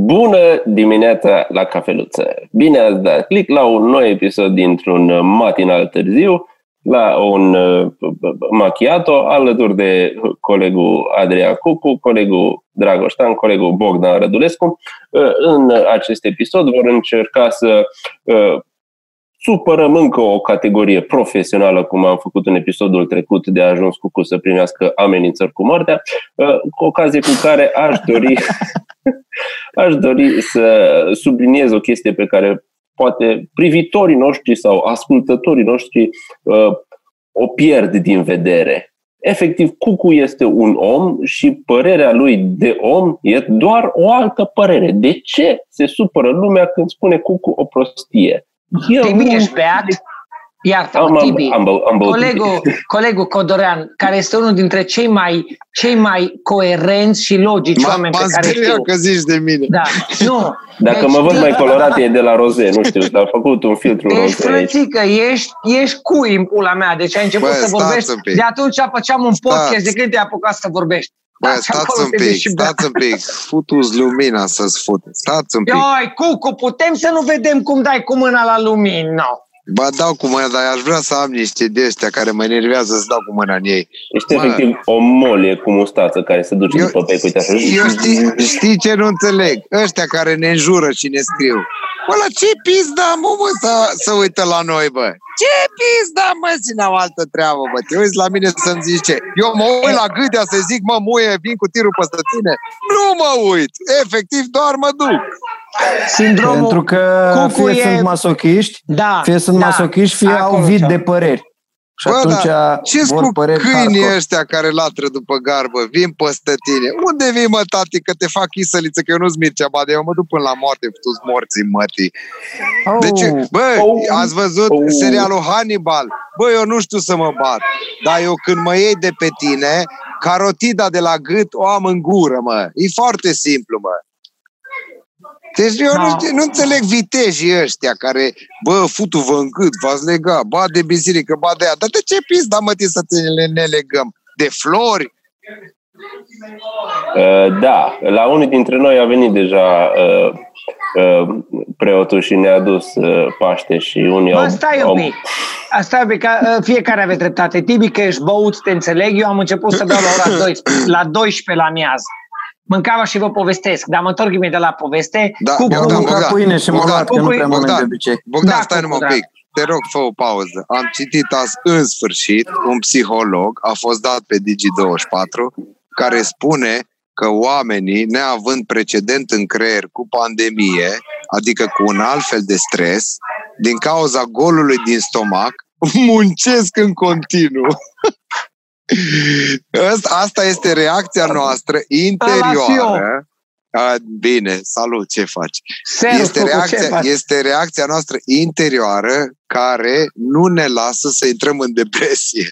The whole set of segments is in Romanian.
Bună dimineața la cafeluță! Bine ați dat click la un nou episod dintr-un matinal târziu, la un uh, machiato, alături de colegul Adrian Cucu, colegul Dragoștan, colegul Bogdan Rădulescu. Uh, în acest episod vor încerca să uh, supărăm încă o categorie profesională, cum am făcut în episodul trecut de a ajuns cu să primească amenințări cu moartea, cu ocazie cu care aș dori, aș dori să subliniez o chestie pe care poate privitorii noștri sau ascultătorii noștri o pierd din vedere. Efectiv, Cucu este un om și părerea lui de om e doar o altă părere. De ce se supără lumea când spune Cucu o prostie? Eu Tibi, ești beat? Iartă, am, Tibi, am, am, am colegul, colegul Codorean, care este unul dintre cei mai, cei mai coerenți și logici M- oameni pe care știu. că zici de mine. Da. Nu. Dacă deci, mă văd mai colorat, e de la roze, nu știu, dar a făcut un filtru ești roze. frățică, ești, ești cui în pula mea, deci ai început Bă, să vorbești. stați un pic. De atunci făceam un podcast Stați. de când te-ai apucat să vorbești. Bă, Dați stați acolo un te pic, vezi și bea. stați un pic. Futu-ți lumina să-ți fute. Stați un pic. Ioi, Cucu, putem să nu vedem cum dai cu mâna la lumină. Bă, dau cu mâna, dar aș vrea să am niște de ăștia care mă enervează să dau cu mâna în ei. Ești Bă. efectiv o molie cu mustață care se duce Eu- după pe uite așa. Eu știi, știi ce nu înțeleg? Ăștia care ne înjură și ne scriu. Bă, la ce pizda, mă, mă, să, să uită la noi, bă? Ce pizda, mă, și n-am altă treabă, bă. Te uiți la mine să-mi zici ce? Eu mă uit la gâdea să zic, mă, muie, vin cu tirul peste tine. Nu mă uit. Efectiv, doar mă duc. Sindromul Pentru că Cucu fie e- sunt masochiști, Da, fie sunt da, masochiști, fie au acolo vid ce-am. de păreri. Și Bă, atunci da, ce vor cu păreri câinii hardcore. ăștia care latră după garbă? Vin peste tine. Unde vii, mă, tati, că te fac isăliță, că eu nu-s Mircea Bade, eu mă duc până la moarte, tu morții mătii. Oh, Deci, bă, Oh. ați văzut Oh. serialul Hannibal? Bă, eu nu știu să mă bat, dar eu când mă iei de pe tine, carotida de la gât o am în gură, mă. E foarte simplu, mă. Deci eu nu, Da. știu, nu înțeleg vitejii ăștia care, bă, futu-vă în gât, v-ați lega, ba de biserică, ba de aia. Dar de ce pizda, mă, tii să te le, ne legăm? De flori? Uh, da, la unul dintre noi a venit deja uh, uh, preotul și ne-a dus uh, Paște și unii Bă, au... stai au un pic. Stai un pic, că uh, fiecare aveți dreptate. Tibi, că ești băut, te înțeleg. Eu am început să beau la ora 12, la 12 la miaz. Mâncava și vă povestesc, dar mă întorc imediat la poveste. Da, Cu Eu am Bogdan, mâncat Bogdan, pâine și m-am Bogdan, luat, că nu prea mănânc Bogdan. de obicei. Bogdan, Da, stai numai un drag. pic. Te rog, fă o pauză. Am citit azi, în sfârșit, un psiholog, a fost dat pe Digi24, care spune că oamenii, neavând precedent în creier cu pandemie, adică cu un alt fel de stres, din cauza golului din stomac, muncesc în continuu. Asta, asta este reacția noastră interioară. A, bine, salut, ce faci? Servus, este, Cucu, ce reacția, faci? este reacția noastră interioară care nu ne lasă să intrăm în depresie.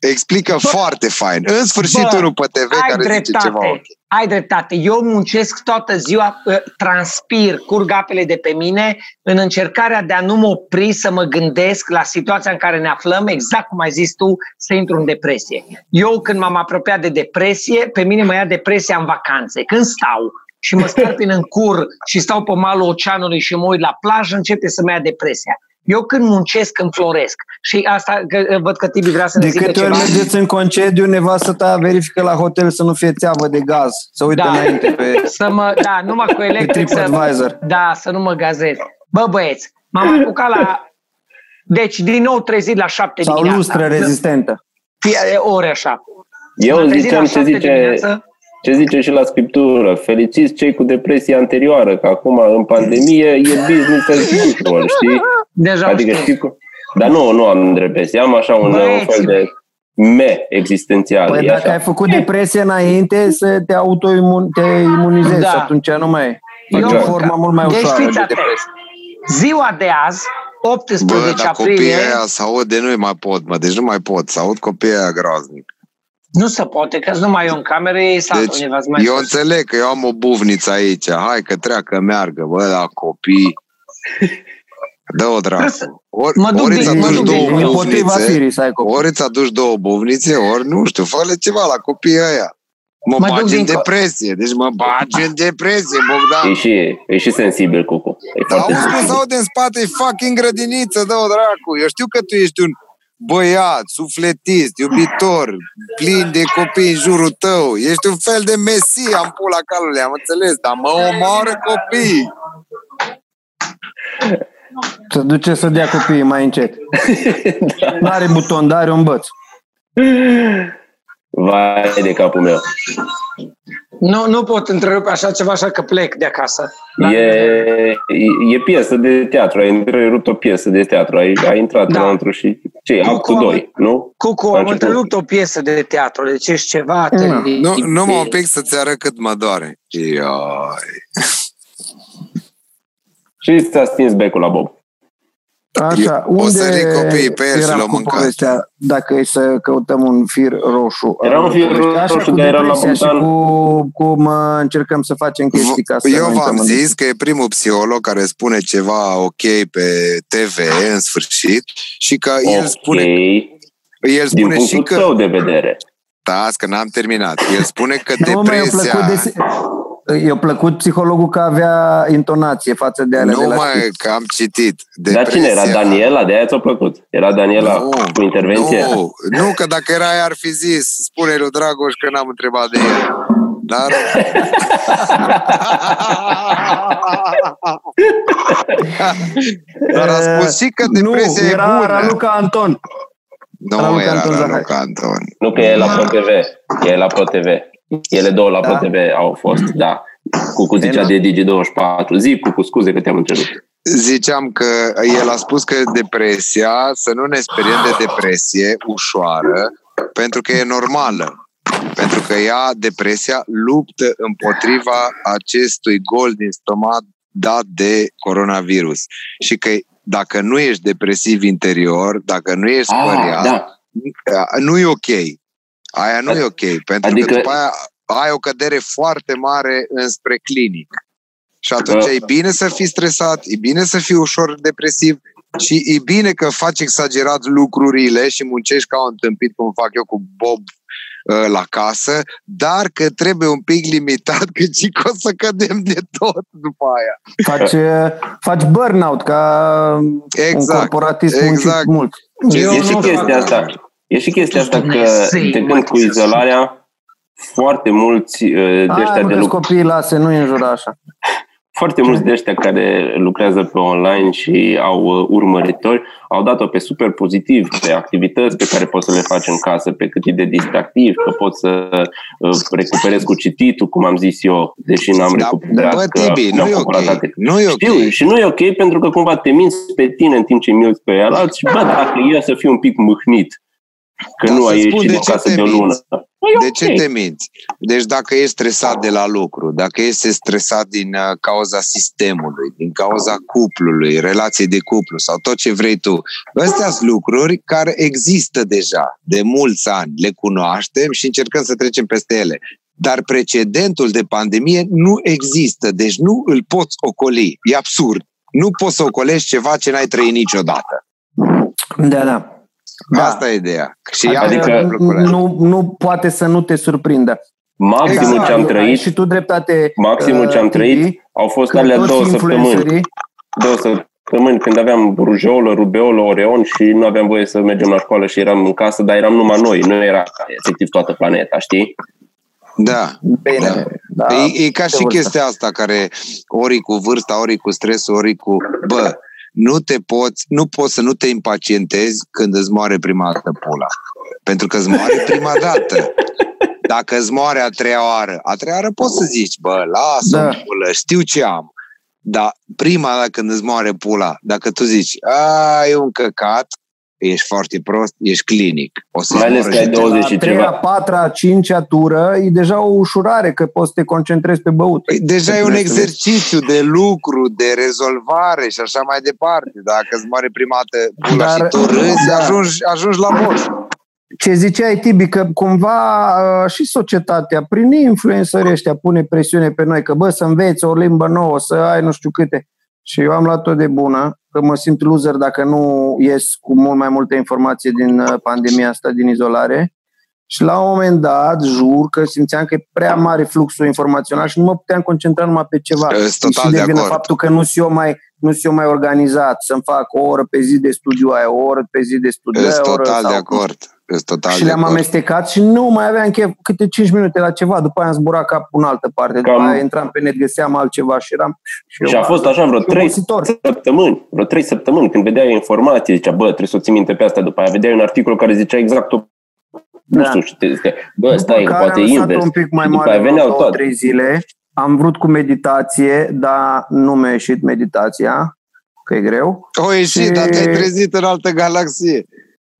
Explică Bă, foarte fain. În sfârșit, bă, unul pe TV ai care zice dreptate. ceva ok. Ai dreptate. Eu muncesc toată ziua, uh, transpir, curg apele de pe mine în încercarea de a nu mă opri să mă gândesc la situația în care ne aflăm, exact cum ai zis tu, să intru în depresie. Eu când m-am apropiat de depresie, pe mine mă ia depresia în vacanțe. Când stau și mă scarpin în cur și stau pe malul oceanului și mă uit la plajă, începe să mă ia depresia. Eu când muncesc, înfloresc. Și asta, că, văd că Tibi vrea să ne De zică câte ori ceva. mergeți în concediu, nevastă ta verifică la hotel să nu fie țeavă de gaz. Să uite Da. înainte pe, Să mă, da, numai cu pe electric să, TripAdvisor. da, să nu mă gazez. Bă, băieți, m-am apucat la... Deci, din nou trezit la șapte Sau dimineața. lustră rezistentă. Fie ore așa. Eu M-am trezit ziceam la ce șapte zice, dimineața. ce zice și la scriptură. Fericiți cei cu depresie anterioară, că acum în pandemie e business as usual, știi? Deja Adică știu. știi cum? Dar nu, nu am depresie, am așa un, un Băieți, fel de me existențial. Păi e dacă așa. ai făcut depresie înainte, să te autoimun, te imunizezi Da. și atunci nu mai e. Eu- Faci o formă mult mai Deci ușoară fiți de atenți. depresie. Ziua de azi, 18 Bă, dar copiii aprilie, aia să aud de nu mai pot, mă. Deci nu mai pot. Să aud copiii aia groaznic. nu se poate, că numai eu în cameră, ei s-au Deci, undeva mai eu sus. înțeleg că eu am o buvniță aici. Hai că treacă, meargă, bă, la copii. Dă-o dracu. Ori, Mă duc ori din- îți mă aduci duc două din- Împotriva buvnițe, firii să ai copii. ori îți aduci două buvnițe, ori nu știu, fă ceva la copiii ăia. Mă, Mă bagi duc în dincolo. depresie. Deci mă bagi în depresie, Bogdan. E și, e și sensibil, Cucu. E Dar foarte auzi cum se sensibil. aude în spate, e fucking grădiniță, dă-o dracu. Eu știu că tu ești un băiat, sufletist, iubitor, plin de copii în jurul tău. Ești un fel de mesie, am pula calului, am înțeles, dar mă omoară copii. Să duce să dea copiii mai încet. Nu are buton, dar are un băț. Vai de capul meu. Nu, nu pot întrerupe așa ceva, așa că plec de acasă. Da? E, e, e piesă de teatru, ai întrerupt o piesă de teatru, ai, ai intrat Da. înăuntru și ce, Cucu, actul 2, nu? Cucu, A am început. întrerupt o piesă de teatru, deci ești ceva teribil. Nu, nu mă un pic să-ți arăt cât mă doare. Iai. Și ți-a stins becul la Bob. Așa, Eu- o unde să ridic copiii pe el și era l-au cu mâncat. povestea, dacă e să căutăm un fir roșu? Era un fir Povestea așa roșu, cu dar era la depresia și Bogdan. cu cum uh, încercăm să facem chestii ca să Eu nu v-am intrăm în- zis că e primul psiholog care spune ceva ok pe TV în sfârșit și că el Ok, spune, el din spune și punctul că tău de vedere. Da, că n-am terminat. El spune că Nu, mă, i-a depresia... plăcut, de... i-a plăcut psihologul că avea intonație față de alea de Nu la mă, știri. că am citit. Dar cine era? Daniela? De aia ți-a plăcut. Era Daniela Nu, cu intervenție? Nu, nu, că dacă era ea ar fi zis, spune lui Dragoș că n-am întrebat de el. Dar... Dar a spus și că depresia nu, e era bună. Raluca Anton. Nu Raluca era Anton Zahai. Raluca Anton. Nu că e la ProTV. E la ProTV. Ele două la Da? ProTV au fost, da. Cucu zicea de Digi24. Zi, Cucu, scuze că te-am întrerupt. Ziceam că el a spus că depresia, să nu ne speriem de depresie ușoară, pentru că e normală. Pentru că ea, depresia, luptă împotriva acestui gol din stomac dat de coronavirus. Și că dacă nu ești depresiv interior, dacă nu ești spăriat, da. nu e ok. Aia nu e ok, pentru Adică- că după aia ai o cădere foarte mare înspre clinic. Și atunci Da. e bine să fii stresat, e bine să fii ușor depresiv și e bine că faci exagerat lucrurile și muncești ca un tâmpit, cum fac eu cu Bob uh, la casă, dar că trebuie un pic limitat, că și că o să cădem de tot după aia. Faci, uh, faci burnout ca un Exact, corporatist exact. muncit mult. Eu e și nu chestia fac asta. E și chestia asta că Dumnezei, de mă, când cu să izolarea foarte mulți uh, de Hai, ăștia mă, de că lucru copiii lase, nu înjura așa. foarte mulți de ăștia care lucrează pe online și au uh, urmăritori au dat-o pe super pozitiv, pe activități pe care poți să le faci în casă, pe cât e de distractiv, că poți să uh, recuperezi cu cititul, cum am zis eu, deși n-am Da, recuperat. bă, că Tibi, nu mi-am e ok. cumpărat atât. Nu e ok. Știu, și nu e ok pentru că cumva te minți pe tine în timp ce minți pe el și bă, dacă e să fii un pic mâhnit, că Dar nu să ai spun ieșit de din ce casă te de o minți. lună. Bă, e De ok. ce te minți? Deci dacă ești stresat de la lucru, dacă ești stresat din uh, cauza sistemului, din cauza cuplului, relației de cuplu sau tot ce vrei tu, astea sunt lucruri care există deja de mulți ani, le cunoaștem și încercăm să trecem peste ele. Dar precedentul de pandemie nu există, deci nu îl poți ocoli. E absurd. Nu poți să ocolești ceva ce n-ai trăit niciodată. Da, da. Da. Da. Asta e ideea. Și ea Adică adică, lucrurile. nu, nu poate să nu te surprindă. Maximul Exact. ce am Ai trăit, și tu dreptate. maximul ce am uh, trăit Tibi, au fost că alea toți două săptămâni. influencerii- două săptămâni când aveam rujeolă, rubeolă, oreon și nu aveam voie să mergem la școală și eram în casă, dar eram numai noi, nu era efectiv toată planeta, știi? Da. Bine, da. E, e ca și vârstă. chestia asta care ori cu vârsta, ori cu stresul, ori cu... Bă, nu te poți, nu poți să nu te impacientezi când îți moare prima dată pula. Pentru că îți moare prima dată. Dacă îți moare a treia oară, a treia oară poți să zici, bă, lasă Da. da. pulă, știu ce am. Dar prima dată când îți moare pula, dacă tu zici, a, e un căcat, ești foarte prost, ești clinic. O să Mai ales că ai 20 La și a treia, ceva. patra, a cincea tură e deja o ușurare, că poți să te concentrezi pe băut. Păi deja e un Trebuie să exercițiu de lucru, de rezolvare și așa mai departe. Dacă îți moare prima dată pula Dar- și tu râzi, da. ajungi, ajungi la boș. Ce ziceai, Tibi, că cumva uh, și societatea, prin influențării ăștia, pune presiune pe noi, că bă, să înveți o limbă nouă, să ai nu știu câte. Și eu am luat-o de bună, că mă simt loser dacă nu ies cu mult mai multe informații din uh, pandemia asta, din izolare. Și la un moment dat, jur că simțeam că e prea mare fluxul informațional și nu mă puteam concentra numai pe ceva. Sunt total și de devine acord. faptul că nu sunt eu mai nu sunt eu mai organizat să-mi fac o oră pe zi de studiu aia, o oră pe zi de studiu aia, Sunt o oră total de sau- acord. Sunt total și de le-am acord. amestecat și nu mai aveam chef câte 5 minute la ceva, după aia am zburat capul în altă parte, după Cam- aia intram pe net, găseam altceva și eram... Și, Și eu, a fost așa vreo trei obositor. săptămâni, vreo trei săptămâni, când vedeai informații, zicea, bă, trebuie să o ții minte pe asta, după aia vedeai un articol care zicea exact o nu Da. știu, și te zicea, bă, stai, După că care poate am e lăsat invers. un pic mai Și după mare, aia veneau vreo două, toate. trei zile. Am vrut cu meditație, dar nu mi-a ieșit meditația, că e greu. O ieșit, Și- dar te-ai trezit în altă galaxie.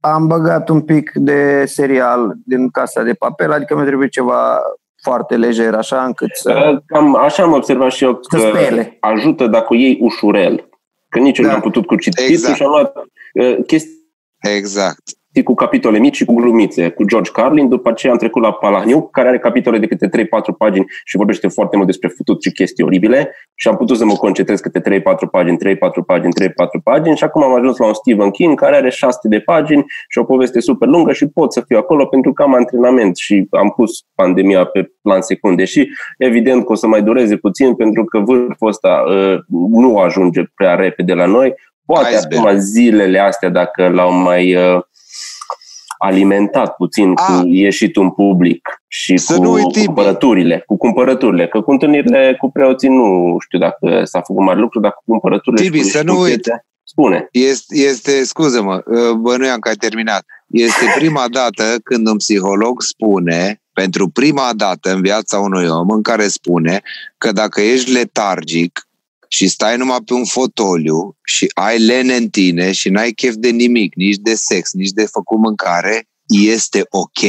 Am băgat un pic de serial din Casa de Papel, adică mi trebuie ceva foarte lejer, așa încât să... Cam așa am observat și eu Să că spele. ajută dacă o iei ușurel. Că nici eu Da. nu am putut cu cititul Exact. și am luat uh, chestii Exact. Cu capitole mici și cu glumițe, cu George Carlin, după aceea am trecut la Palahniuc, care are capitole de câte 3-4 pagini și vorbește foarte mult despre futut și chestii oribile și am putut să mă concentrez câte 3-4 pagini, 3-4 pagini, 3-4 pagini și acum am ajuns la un Stephen King care are 600 de pagini și o poveste super lungă și pot să fiu acolo pentru că am antrenament și am pus pandemia pe plan secund, deși evident că o să mai dureze puțin pentru că vârful ăsta uh, nu ajunge prea repede la noi. Poate Iceberg. acum zilele astea, dacă l-au mai uh, alimentat puțin cu Ah. ieșitul în public și Să cu nu uiti, cumpărăturile, cu cumpărăturile, că cu întâlnirile cu preoții nu știu dacă s-a făcut mare lucru, dar cu cumpărăturile Tibi, și cu să niște nu uit. închete- Spune. Este, este scuză-mă, uh, bănuiam că ai terminat. Este prima dată când un psiholog spune, pentru prima dată în viața unui om, în care spune că dacă ești letargic și stai numai pe un fotoliu și ai lene în tine și n-ai chef de nimic, nici de sex, nici de făcut mâncare, este ok.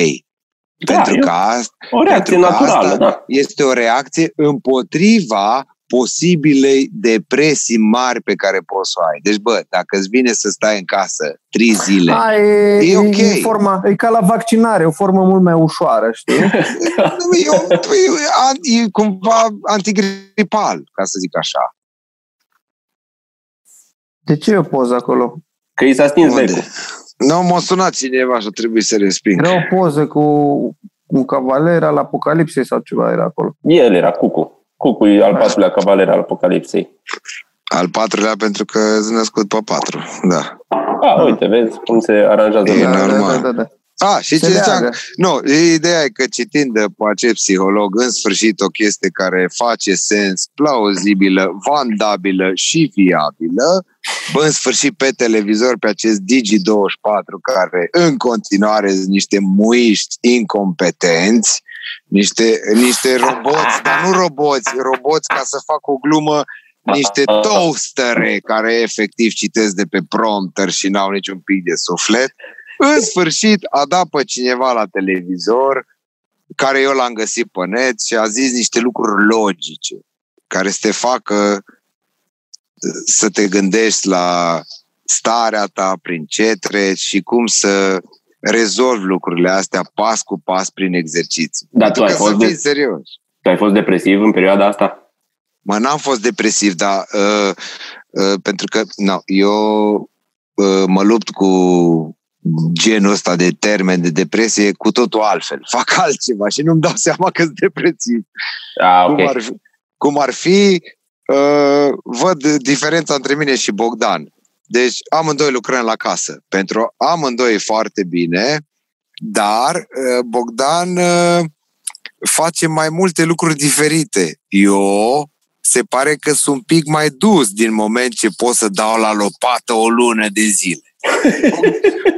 Da, pentru eu- că asta O reacție Pentru că naturală, asta- da. este o reacție împotriva posibilei depresii mari pe care poți să o ai. Deci, bă, dacă îți vine să stai în casă trei zile, A, e, E ok. e, forma, e ca la vaccinare, o formă mult mai ușoară, știi? e, o- e, e cumva antigripal, ca să zic așa. De ce e o poză acolo? Că i s-a stins Unde? becul. Nu, m-a sunat cineva și a trebuit să resping. Era o poză cu un cavaler al apocalipsei sau ceva era acolo. El era Cucu. Cucu e al patrulea cavaler al apocalipsei. Al patrulea pentru că îți născut pe patru. Da. A, uite, vezi cum se aranjează. E lumea. da, normal. da, da, da. A, și Se ce ziceam? leagă. Nu, ideea e că citind de pe acest psiholog, în sfârșit o chestie care face sens, plauzibilă, vandabilă și viabilă, bă, în sfârșit pe televizor, pe acest Digi24, care în continuare sunt niște muiști incompetenți, niște, niște roboți, dar nu roboți, roboți ca să fac o glumă, niște toastere care efectiv citesc de pe prompter și n-au niciun pic de suflet. În sfârșit a dat pe cineva la televizor care eu l-am găsit pe net și a zis niște lucruri logice care să te facă să te gândești la starea ta prin ce treci și cum să rezolvi lucrurile astea pas cu pas prin exerciții. Dar tu Pentru ai că fost să de- fii serios. Tu ai fost depresiv în perioada asta? Mă, n-am fost depresiv, dar uh, uh, pentru că no, eu uh, mă lupt cu genul ăsta de termen de depresie cu totul altfel. Fac altceva și nu-mi dau seama că sunt depresiv. A, ok. Cum ar fi, cum ar fi uh, văd diferența între mine și Bogdan. Deci amândoi lucrăm la casă. Pentru amândoi e foarte bine, dar uh, Bogdan uh, face mai multe lucruri diferite. Eu se pare că sunt un pic mai dus din moment ce pot să dau la lopată o lună de zile.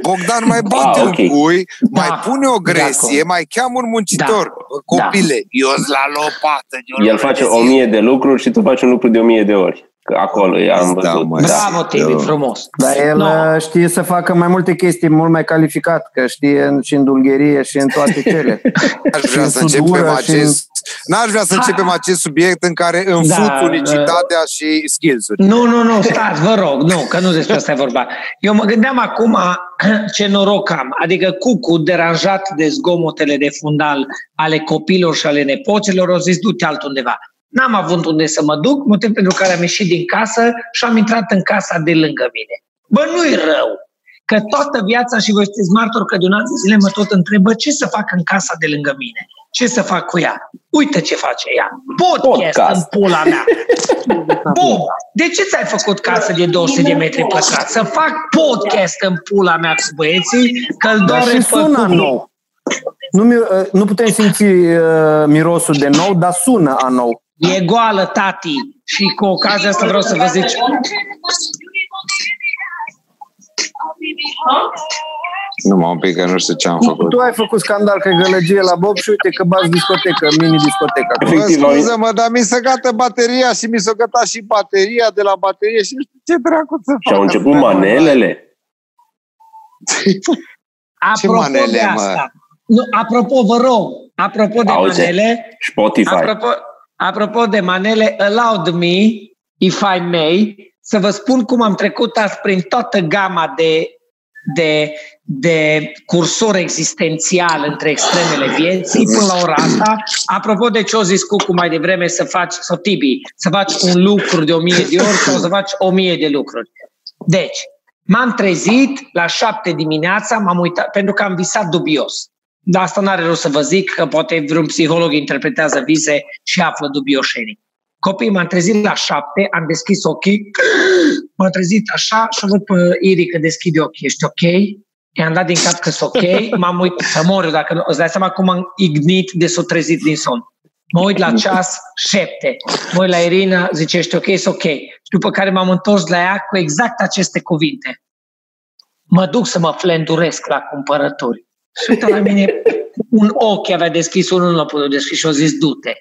Bogdan mai bate Ah, un ok. cui, Da, mai pune o gresie, de mai cheamă un muncitor. Copile, eu sunt la lopată. de o El lună face de o zile. mie de lucruri și tu faci un lucru de o mie de ori. Că acolo i-am Da, văzut. mă, Da. Bravo, Tibi, Da. frumos. Dar el No. no. știe să facă mai multe chestii mult mai calificat, că știe în, și în dulgherie și în toate cele. Aș vrea Și să în începem sudură și în- acest... N-aș vrea să Hai. începem acest subiect în care înfut Da, unicitatea și skills-uri. Nu, nu, nu, stați, vă rog, nu, că nu despre asta e vorba. Eu mă gândeam acum ce noroc am, adică Cucu, deranjat de zgomotele de fundal ale copilor și ale nepoților, au zis du-te altundeva. N-am avut unde să mă duc, motiv pentru care am ieșit din casă și am intrat în casa de lângă mine. Bă, nu-i rău. Că toată viața, și voi sunteți martor că de un an de zile mă tot întrebă ce să fac în casa de lângă mine. Ce să fac cu ea? Uite ce face ea. Podcast, Podcast. în pula mea. Bun. De ce ți-ai făcut casă de 200 de metri pătrați? Să fac podcast în pula mea cu băieții, că îl doare Dar și sună nou. Nu, uh, nu putem simți uh, mirosul de nou, dar sună a nou. E goală, tati. Și cu ocazia asta vreau să vă zic... Nu mă un pic, că nu știu ce am făcut. Tu ai făcut scandal că gălăgie la Bob și uite că bați discotecă, mini-discotecă. Bă, scuză-mă, dar mi se gata bateria și mi s-a gătat și bateria de la baterie și nu știu ce dracu să fac. Și au început manelele. Apropo manele, de mă? asta, nu, apropo, vă rog, apropo de Auzi, manele, Spotify. apropo, apropo de manele, allowed me, if I may, să vă spun cum am trecut azi prin toată gama de, de, de cursor existențial între extremele vieții până la ora asta. Apropo de ce o zis Cucu mai devreme să faci, sau Tibi, să faci un lucru de o mie de ori sau să faci o mie de lucruri. Deci, m-am trezit la șapte dimineața, m-am uitat, pentru că am visat dubios. Dar asta n-are rost să vă zic, că poate vreun psiholog interpretează vise și află dubioșenii. Copiii m-am trezit la șapte, am deschis ochii, m-am trezit așa și văd pe Iri că deschide ochii. Ești ok? I-am dat din cap că sunt ok, m-am uitat să mor eu dacă nu. Îți dai seama cum am ignit de s-o trezit din somn. Mă uit la ceas, șepte. Mă uit la Irina, zice, ești ok, sunt ok. Și după care m-am întors la ea cu exact aceste cuvinte. Mă duc să mă flenduresc la cumpărături. Și uite la mine, un ochi avea deschis, unul nu l-a putut deschis și a zis, du-te.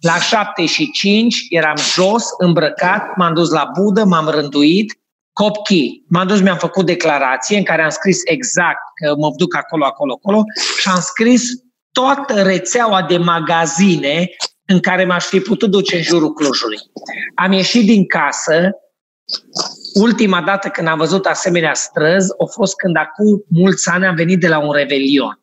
La șapte și cinci eram jos, îmbrăcat, m-am dus la budă, m-am rânduit, copchi. M-am dus, mi-am făcut declarație în care am scris exact că mă duc acolo, acolo, acolo și am scris toată rețeaua de magazine în care m-aș fi putut duce în jurul Clujului. Am ieșit din casă, ultima dată când am văzut asemenea străzi a fost când acum mulți ani am venit de la un revelion.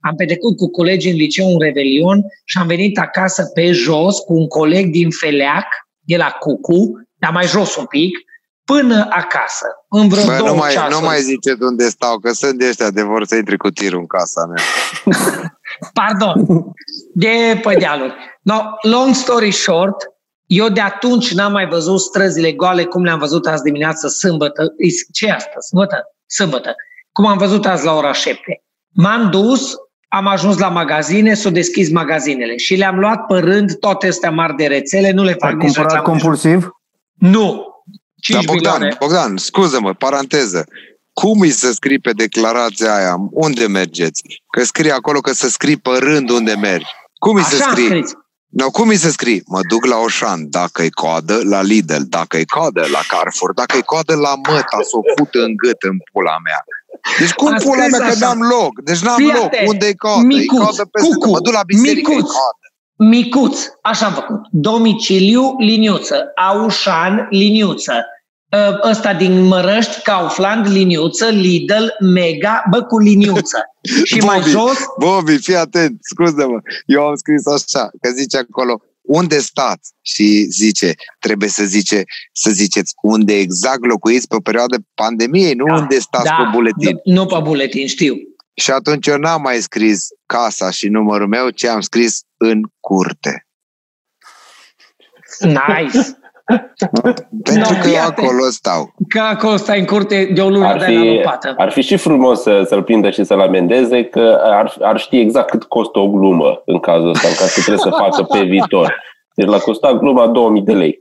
Am petrecut cu colegii în liceu un revelion și am venit acasă pe jos cu un coleg din Feleac, de la Cucu, dar mai jos un pic, până acasă, în vreo Bă, două nu mai, ceasuri. nu mai ziceți unde stau, că sunt de ăștia de vor să intri cu tirul în casa mea. Pardon, de pe dealuri. No, long story short, eu de atunci n-am mai văzut străzile goale cum le-am văzut azi dimineață, sâmbătă. ce e asta? Sâmbătă? Sâmbătă. Cum am văzut azi la ora 7. M-am dus, am ajuns la magazine, s-au deschis magazinele și le-am luat pe rând toate astea mari de rețele, nu le fac Ai nici cumpărat reclamă. compulsiv? Nu. 5 Dar Bogdan, milioane. Bogdan, scuză-mă, paranteză. Cum îi să scrii pe declarația aia? Unde mergeți? Că scrie acolo că să scrii pe rând unde mergi. Cum îi să Așa am scrii? scris. No, cum îi să scrii? Mă duc la Oșan, dacă e coadă, la Lidl, dacă e coadă, la Carrefour, dacă e coadă, la Măta, să o fută în gât în pula mea. Deci cum Am pula scris mea că așa. n-am loc? Deci n-am Fii loc. atent. Unde e coadă? Micuț, e coadă peste cucu, Mă duc la biserică, micuț. e coadă. Micuț, așa am făcut. Domiciliu, liniuță. Aușan, liniuță. Ă, Ăsta din Mărăști, Kaufland, liniuță, Lidl, Mega, bă, cu liniuță. Și mai Bobby, jos, Bobby, fii atent, scuză-mă. Eu am scris așa, că zice acolo, unde stați? Și zice, trebuie să zice, să ziceți unde exact locuiți pe o perioadă pandemiei, nu Da, unde stați da, pe buletin. nu, nu pe buletin, știu. Și atunci eu n-am mai scris casa și numărul meu, ci am scris în curte. Nice. Pentru No, că eu fii atent. acolo stau. Că acolo stai în curte de o lună Ar de la fi, lopată. ar fi și frumos să, să-l prindă și să-l amendeze, că ar, ar ști exact cât costă o glumă în cazul ăsta, în care trebuie să facă pe viitor. Deci l-a costat gluma 2000 de lei.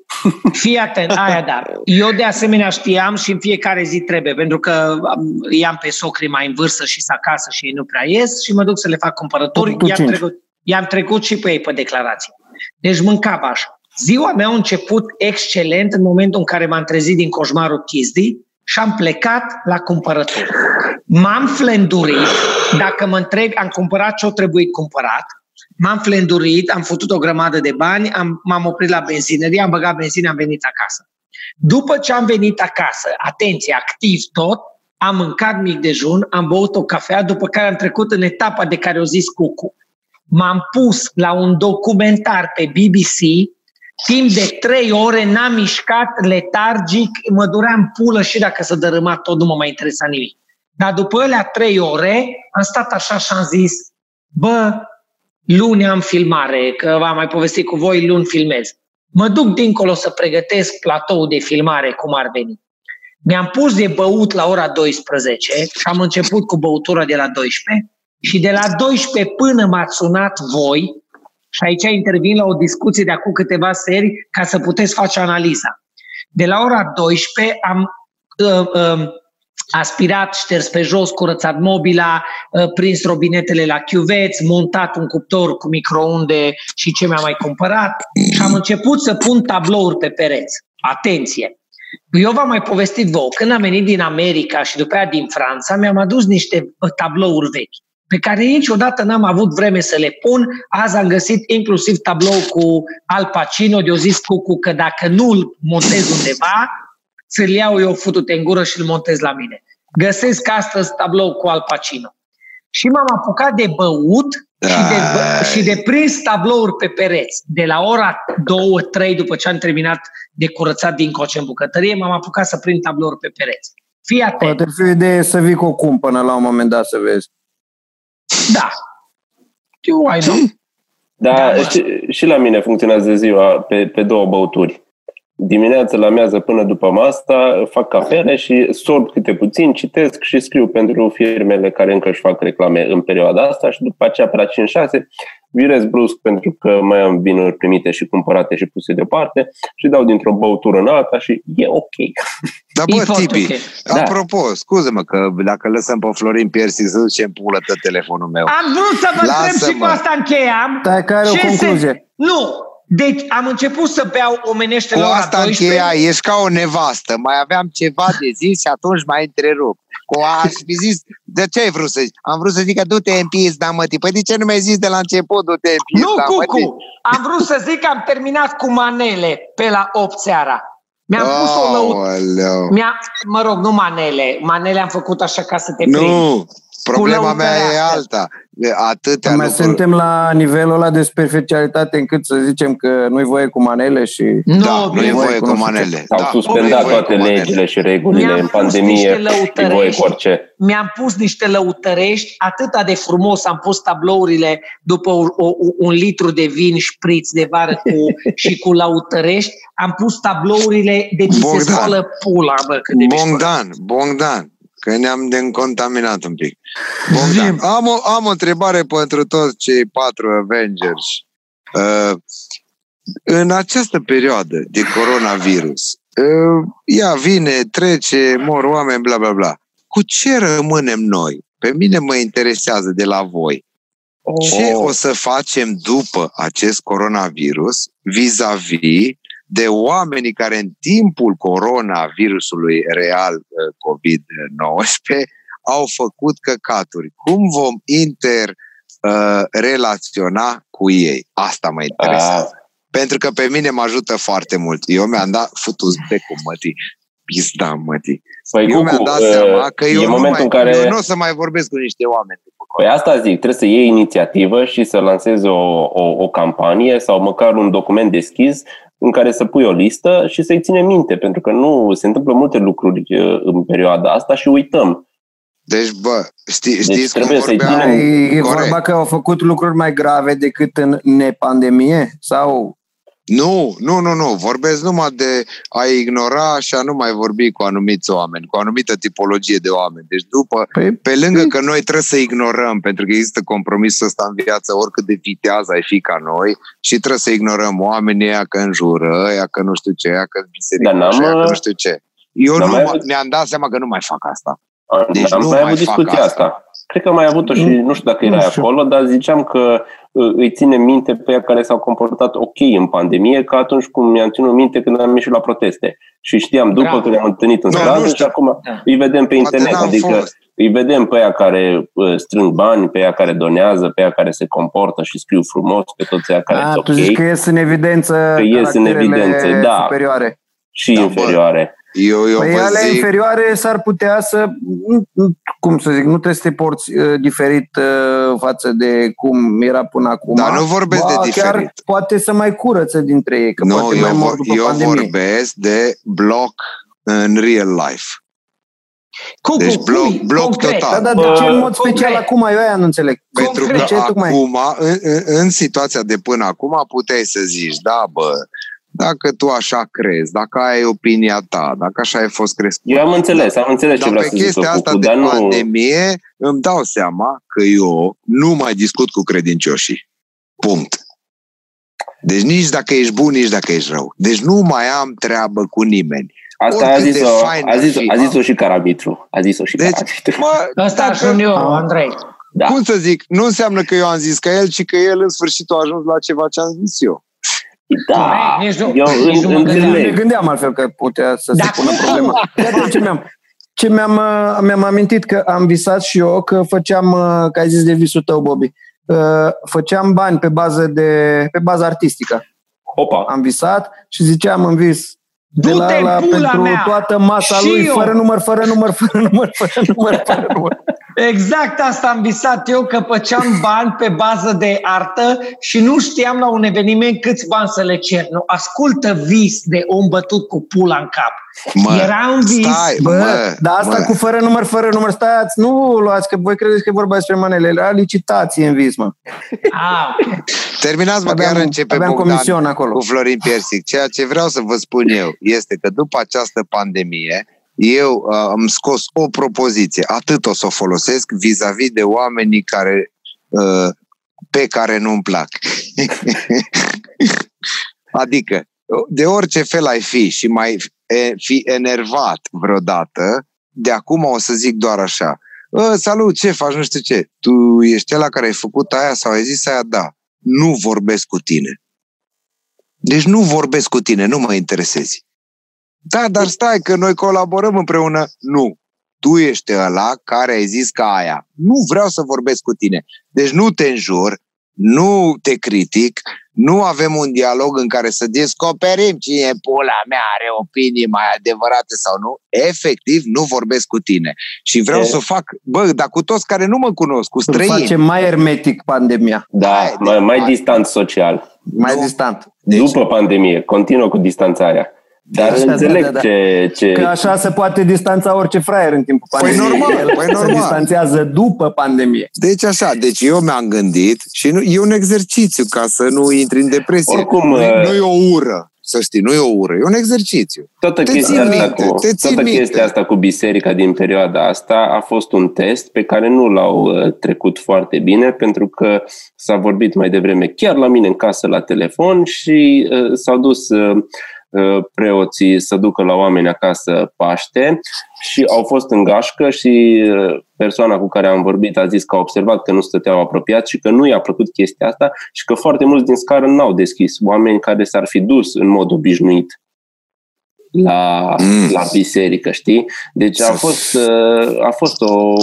Fii atent, aia da. Eu de asemenea știam și în fiecare zi trebuie, pentru că am- i-am pe socrii mai în vârstă și să acasă și ei nu prea ies și mă duc să le fac cumpărături. Tu I-am cinci. trecut, i-am trecut și pe ei pe declarație. Deci mâncam așa. Ziua mea a început excelent în momentul în care m-am trezit din coșmarul Chizdi și am plecat la cumpărături. M-am flendurit, dacă mă întreb, am cumpărat ce o trebuit cumpărat, m-am flendurit, am făcut o grămadă de bani, am, m-am oprit la benzinărie, am băgat benzină, am venit acasă. După ce am venit acasă, atenție, activ tot, am mâncat mic dejun, am băut o cafea, după care am trecut în etapa de care o zis Cucu. M-am pus la un documentar pe BBC, timp de trei ore n-am mișcat letargic, mă duream pulă și dacă să dărâma tot, nu mă mai interesa nimic. Dar după alea trei ore am stat așa și am zis, bă, luni am filmare, că v-am mai povestit cu voi, luni filmez. Mă duc dincolo să pregătesc platou de filmare, cum ar veni. Mi-am pus de băut la ora 12 și am început cu băutura de la 12 și de la 12 până m-ați sunat voi, și aici intervin la o discuție de acum câteva seri ca să puteți face analiza. De la ora 12 am uh, uh, aspirat, șters pe jos, curățat mobila, uh, prins robinetele la chiuveți, montat un cuptor cu microunde și ce mi-am mai cumpărat și am început să pun tablouri pe pereți. Atenție! Eu v-am mai povestit vouă, când am venit din America și după aia din Franța, mi-am adus niște uh, tablouri vechi pe care niciodată n-am avut vreme să le pun. Azi am găsit inclusiv tablou cu Al Pacino, de-o zis cu că dacă nu îl montez undeva, ți-l iau eu futute în gură și îl montez la mine. Găsesc astăzi tablou cu Al Pacino. Și m-am apucat de băut și de, bă- și de prins tablouri pe pereți. De la ora 2-3, după ce am terminat de curățat din coce în bucătărie, m-am apucat să prind tablouri pe pereți. Fii atent. Poate fi o idee să vii cu o cumpănă la un moment dat să vezi. Da. Eu ai nu. Da, Da, mă. și, și la mine funcționează ziua pe, pe două băuturi. Dimineața la mează până după masa, fac cafele și sorb câte puțin, citesc și scriu pentru firmele care încă își fac reclame în perioada asta și după aceea pe la 5-6 virez brusc pentru că mai am vinuri primite și cumpărate și puse deoparte și dau dintr-o băutură în alta și e ok. Dar E bă, foarte Tibi, ok. Da. apropo, scuze-mă că dacă lăsăm pe Florin Piersi să duce în pulă tot telefonul meu. Am vrut să vă întreb și Lasă-mă. cu asta încheiam. Stai că are o Ce se- concluzie. Nu. Deci am început să beau omenește Cu la ora asta 12. încheia, ești ca o nevastă. Mai aveam ceva de zis și atunci mai întrerup. Cu aș fi zis, de ce ai vrut să zici? Am vrut să zic că du-te în pizda, mătii. Păi de ce nu mi-ai zis de la început, du-te în Nu, pizda, mătii? Cucu. Am vrut să zic că am terminat cu manele pe la 8 seara. Mi-am pus o lăută. Aoleu. Mi-a, mă rog, nu manele. Manele am făcut așa ca să te prind. Nu, problema mea e lăutărească. alta. De Atâtea Mai lucruri. suntem la nivelul ăla de superficialitate încât să zicem că nu-i voie cu manele și... Nu, Da, nu e bine, voie cu cu nu știu ce. manele. S-au Da, suspendat nu e voie toate cu manele. legile și regulile Mi-am în pus pandemie, niște e voie lăutărești. cu orice. mi-am pus niște lăutărești, atâta de frumos am pus tablourile după o, o, un litru de vin șpriț de vară cu, și cu lăutărești, am pus tablourile de ți se Bogdan. spală pula, bă, cât de mișto. Bogdan, Bogdan, că ne-am de contaminat un pic. Bogdan, am o, am o întrebare pentru toți cei patru Avengers. Uh, în această perioadă de coronavirus, uh, ea vine, trece, mor oameni, bla bla bla. Cu ce rămânem noi? Pe mine mă interesează de la voi. Ce o să facem după acest coronavirus vis-a-vis de oamenii care în timpul coronavirusului real uh, COVID-19 au făcut căcaturi? Cum vom inter uh, relaționa cu ei? Asta mă interesează. Pentru că pe mine mă ajută foarte mult. Eu mi-am dat futus becul, mătii. Pizda, mătii. Păi, Eu Cucu, mi-am dat uh, seama că eu e nu, momentul mai, în care... eu nu o să mai vorbesc cu niște oameni. Păi asta zic, trebuie să iei inițiativă și să lansezi o, o, o campanie sau măcar un document deschis în care să pui o listă și să-i ține minte, pentru că nu se întâmplă multe lucruri uh, în perioada asta și uităm. Deci, bă, știi, Deci știți cum trebuie să-i vorbeam? ținem- E, e Corect. vorba că au făcut lucruri mai grave decât în nepandemie? Sau Nu, nu, nu, nu. Vorbesc numai de a ignora și a nu mai vorbi cu anumiți oameni, cu o anumită tipologie de oameni. Deci după, Păi, pe lângă că noi trebuie să ignorăm, pentru că există compromisul ăsta în viață, oricât de vitează ai fi ca noi, și trebuie să ignorăm oamenii ăia că înjură, ăia că nu știu ce, ăia că biserică, Dar n-am, ăia că uh, nu știu ce. Eu n-am nu, mai m- avut- ne-am dat seama că nu mai fac asta. Deci Deci am nu mai mai avut fac discuția asta. asta. Cred că am mai avut-o și Nu- nu știu dacă nu erai știu. acolo, dar ziceam că uh, îi ținem minte pe ea care s-au comportat ok în pandemie, ca atunci cum mi-am ținut minte când am ieșit la proteste. Și știam după Bravo. că ne-am întâlnit în Nu, stradă nu și știu. acum Da. îi vedem pe Poate internet. n-am Adică fost. îi vedem pe ea care uh, strâng bani, pe ea care donează, pe ea care se comportă și scriu frumos, pe toți ea care a, sunt tu ok zici că ies în evidență Că ies în caracterele evidență, da. superioare. și Da, bă. Inferioare. Eu, eu Păi vă ale zic, inferioare s-ar putea să, nu- nu- cum să zic, nu trebuie să te porți uh, diferit uh, față de cum era până acum. Dar nu vorbesc de Ba, diferit. Chiar poate să mai curăță dintre ei, că nu, poate eu, mai mor vor, după eu pandemie. vorbesc de bloc în real life. Cu, Deci cu, bloc- cui? bloc Concret. total. Da, dar de ce în mod concret. special acum? Eu aia nu înțeleg. Pentru Concret. că Ce tocmai? acum, în, în, în situația de până acum, puteai să zici, da, bă, dacă tu așa crezi, dacă ai opinia ta, dacă așa ai fost crescut. Eu am înțeles, am înțeles ce Dar vreau pe să zic chestia asta Cucu, de dar nu... pandemie îmi dau seama că eu nu mai discut cu credincioșii. Punct. Deci nici dacă ești bun, nici dacă ești rău. Deci nu mai am treabă cu nimeni. Asta a oricât de zis-o, fain a ar zis-o, fi, a da? zis-o și Caramitru. A zis-o și Deci, Caramitru. mă, Ăsta dacă- ajung eu, Andrei. Da. Cum să zic, nu înseamnă că eu am zis ca el, ci că el în sfârșit a ajuns la ceva ce am zis eu. Da, Corect, nici nu- eu nici nu mă în- gândeam. Ne înțeleg. gândeam altfel că putea să se Da. pună problema. Iată ce mi-am, ce mi-am, uh, mi-am amintit că am visat și eu că făceam, uh, că ai zis de visul tău, Bobby, uh, făceam bani pe bază, de, pe bază artistică. Opa, Am visat și ziceam în vis, de la, Du-te la în pula pentru mea! toată masa Și lui, eu! fără număr, fără număr, fără număr, fără număr, fără număr. Exact asta am visat eu, că făceam bani pe bază de artă și nu știam la un eveniment câți bani să le cer. Nu, ascultă vis de om bătut cu pula în cap. Mă, Era un vis, stai, Bă, mă, dar asta mă. cu fără număr, fără număr, stați, nu luați, că voi credeți că e vorba despre manele, era licitație în vis, mă. Ah, ok. Terminați, mă, că Aveam, iar începe aveam Bogdan comision acolo. cu Florin Piersic. Ceea ce vreau să vă spun eu este că după această pandemie, eu uh, am scos o propoziție, atât o să o folosesc vis-a-vis de oamenii care uh, pe care nu-mi plac. adică, de orice fel ai fi și mai e, fi enervat vreodată, de acum o să zic doar așa. "Ă, salut, ce faci, nu știu ce. Tu ești ăla care ai făcut aia sau ai zis aia? Da. Nu vorbesc cu tine. Deci nu vorbesc cu tine, nu mă interesezi. Da, dar stai că noi colaborăm împreună. Nu. Tu ești ăla care ai zis ca aia. Nu vreau să vorbesc cu tine. Deci nu te înjur, nu te critic, nu avem un dialog în care să descoperim cine pula mea are opinii mai adevărate sau nu. Efectiv, nu vorbesc cu tine. Și vreau E. să o fac, bă, dar cu toți care nu mă cunosc, cu Îl străini. face mai hermetic pandemia, da, Hai, mai, mai hai. distant social. mai Nu. distant. Deci- După pandemie, continuă cu distanțarea. Dar Așa, da, înțeleg da, da. ce... ce... Că așa se poate distanța orice fraier în timpul Păi pandemiei. normal, El păi se normal. distanțează după pandemie. Deci așa, deci eu mi-am gândit și nu, e un exercițiu ca să nu intri în depresie. Oricum, nu, uh, nu e o ură, să știi, nu e o ură, e un exercițiu. Toată Te chestia, ții asta minte, cu, te ții toată minte. chestia asta cu biserica din perioada asta a fost un test pe care nu l-au uh, trecut foarte bine pentru că s-a vorbit mai devreme chiar la mine în casă la telefon și uh, s-au dus uh, uh, preoții să ducă la oameni acasă Paște și au fost în gașcă și uh, persoana cu care am vorbit a zis că a observat că nu stăteau apropiat și că nu i-a plăcut chestia asta și că foarte mulți din scară n-au deschis. Oameni care s-ar fi dus în mod obișnuit la, Mm. la biserică, știi? Deci a Să- fost, uh, a fost o...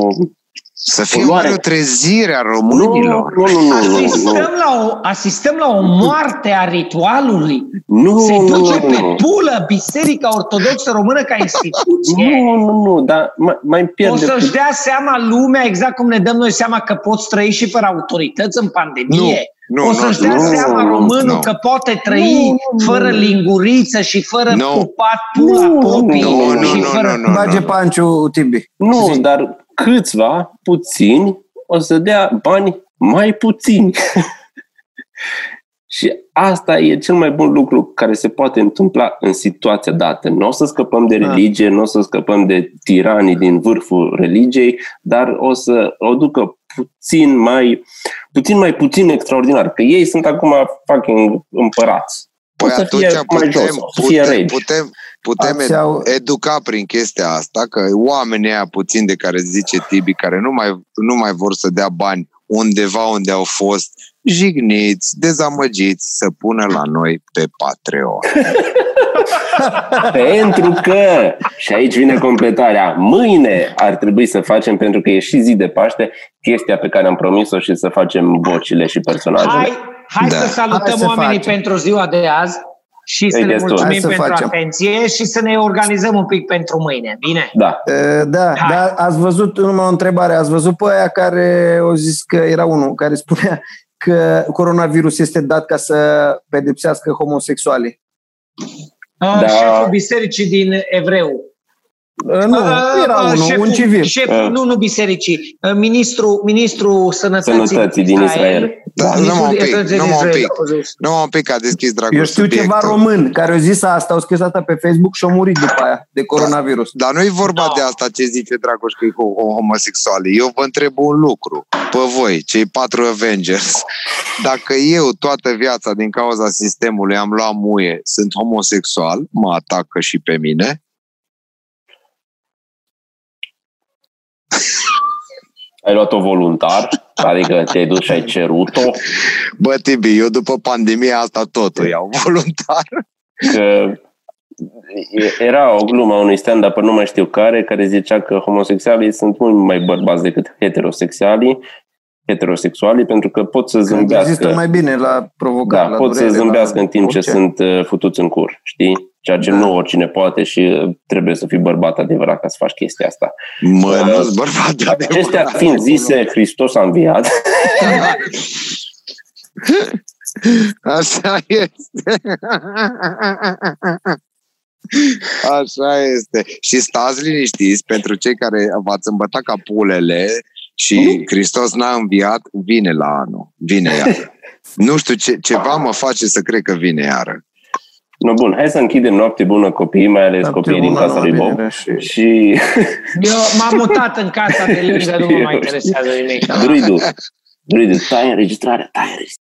Să fie Oare- o trezire a Nu, românilor. nu, nu, nu, nu, nu. Asistăm la, o, asistăm la o moarte a ritualului. Nu, Se nu, duce nu, pe nu. pulă Biserica Ortodoxă Română ca instituție. Nu, nu, nu, dar mai, mai O pierde... să-și dea seama lumea, exact cum ne dăm noi seama că poți trăi și fără autorități în pandemie. Nu, o să-și dea nu, seama nu, românul nu. că poate trăi Nu, nu, fără nu. linguriță și fără Nu. pupat pula Nu, popii nu, nu, și nu, fără... nu, nu. Bage panciu, Tibi. Nu, Zi. dar câțiva, puțini, o să dea bani mai puțini. și asta e cel mai bun lucru care se poate întâmpla în situația dată. Nu o să scăpăm de Da. religie, nu o să scăpăm de tiranii din vârful religiei, dar o să o ducă puțin mai puțin mai puțin extraordinar, că ei sunt acum fucking împărați. Păi o să atunci fie mai putem, jos, o să fie putem, regi. putem, putem Ați au- educa prin chestia asta că oamenii aia puțin de care zice Tibi, care nu mai, nu mai vor să dea bani undeva unde au fost jigniți, dezamăgiți, să pună la noi pe Patreon. Pentru că, și aici vine completarea, mâine ar trebui să facem, pentru că e și zi de Paște, chestia pe care am promis-o și să facem vocile și personajele. Hai, hai Da. să salutăm Hai să oamenii facem. pentru ziua de azi și să E le destul. mulțumim Hai să pentru facem. atenție și să ne organizăm un pic pentru mâine. Bine? Da. E, Da, Hai. dar ați văzut, numai o întrebare, ați văzut pe aia care au zis că era unul care spunea că coronavirus este dat ca să pedepsească homosexualii. Da. Da. Șeful bisericii din Evreu. Uh, Nu, era Uh, unul, șeful- un civil. Șeful, Uh. nu, nu bisericii. Uh, Ministru, ministru sănătății, Sănătății din Israel. Da, Ministrul numai un pic, Sănătății din numai un Israel, pic. a zis. Nu, un pic a deschis dragul Eu știu ceva român care au zis asta, au scris asta pe Facebook și au murit după aia de coronavirus. Dar nu e vorba Da. de asta ce zice Dragoș că e ho- ho- homosexuali. Eu vă întreb un lucru. Pe voi, cei patru Avengers, dacă eu toată viața din cauza sistemului am luat muie, sunt homosexual, mă atacă și pe mine, Ai luat-o voluntar, adică te-ai dus și ai cerut-o, bă, Tibi, eu după pandemia asta tot o iau voluntar. că era o glumă a unui stand-up, nu mai știu care, care zicea că homosexualii sunt mult mai bărbați decât heterosexualii, heterosexualii, pentru că pot să Când zâmbească. rezistă mai bine la provocare, Da, la pot să durere, zâmbească la în timp ce orice. sunt uh, futuți în cur, știi? Ceea ce Da. nu oricine poate și uh, trebuie să fii bărbat adevărat ca să faci chestia asta. Mă, nu-s bărbat de Acestea adevărat. fiind zise, Hristos a înviat. Așa este. Așa este. Și stați liniștiți pentru cei care v-ați îmbătat ca pulele și Hristos n-a înviat, vine la anul. Vine iară. Nu știu, ce, ceva mă face să cred că vine iară. No, bun, hai să închidem noapte bună copiii, mai ales Noapte copiii din bună, casa lui numai Bob. bine și- Și Eu m-am mutat în casa de lângă, nu mă mai interesează nimic. druidul, druidul, tai înregistrarea, tai înregistrarea.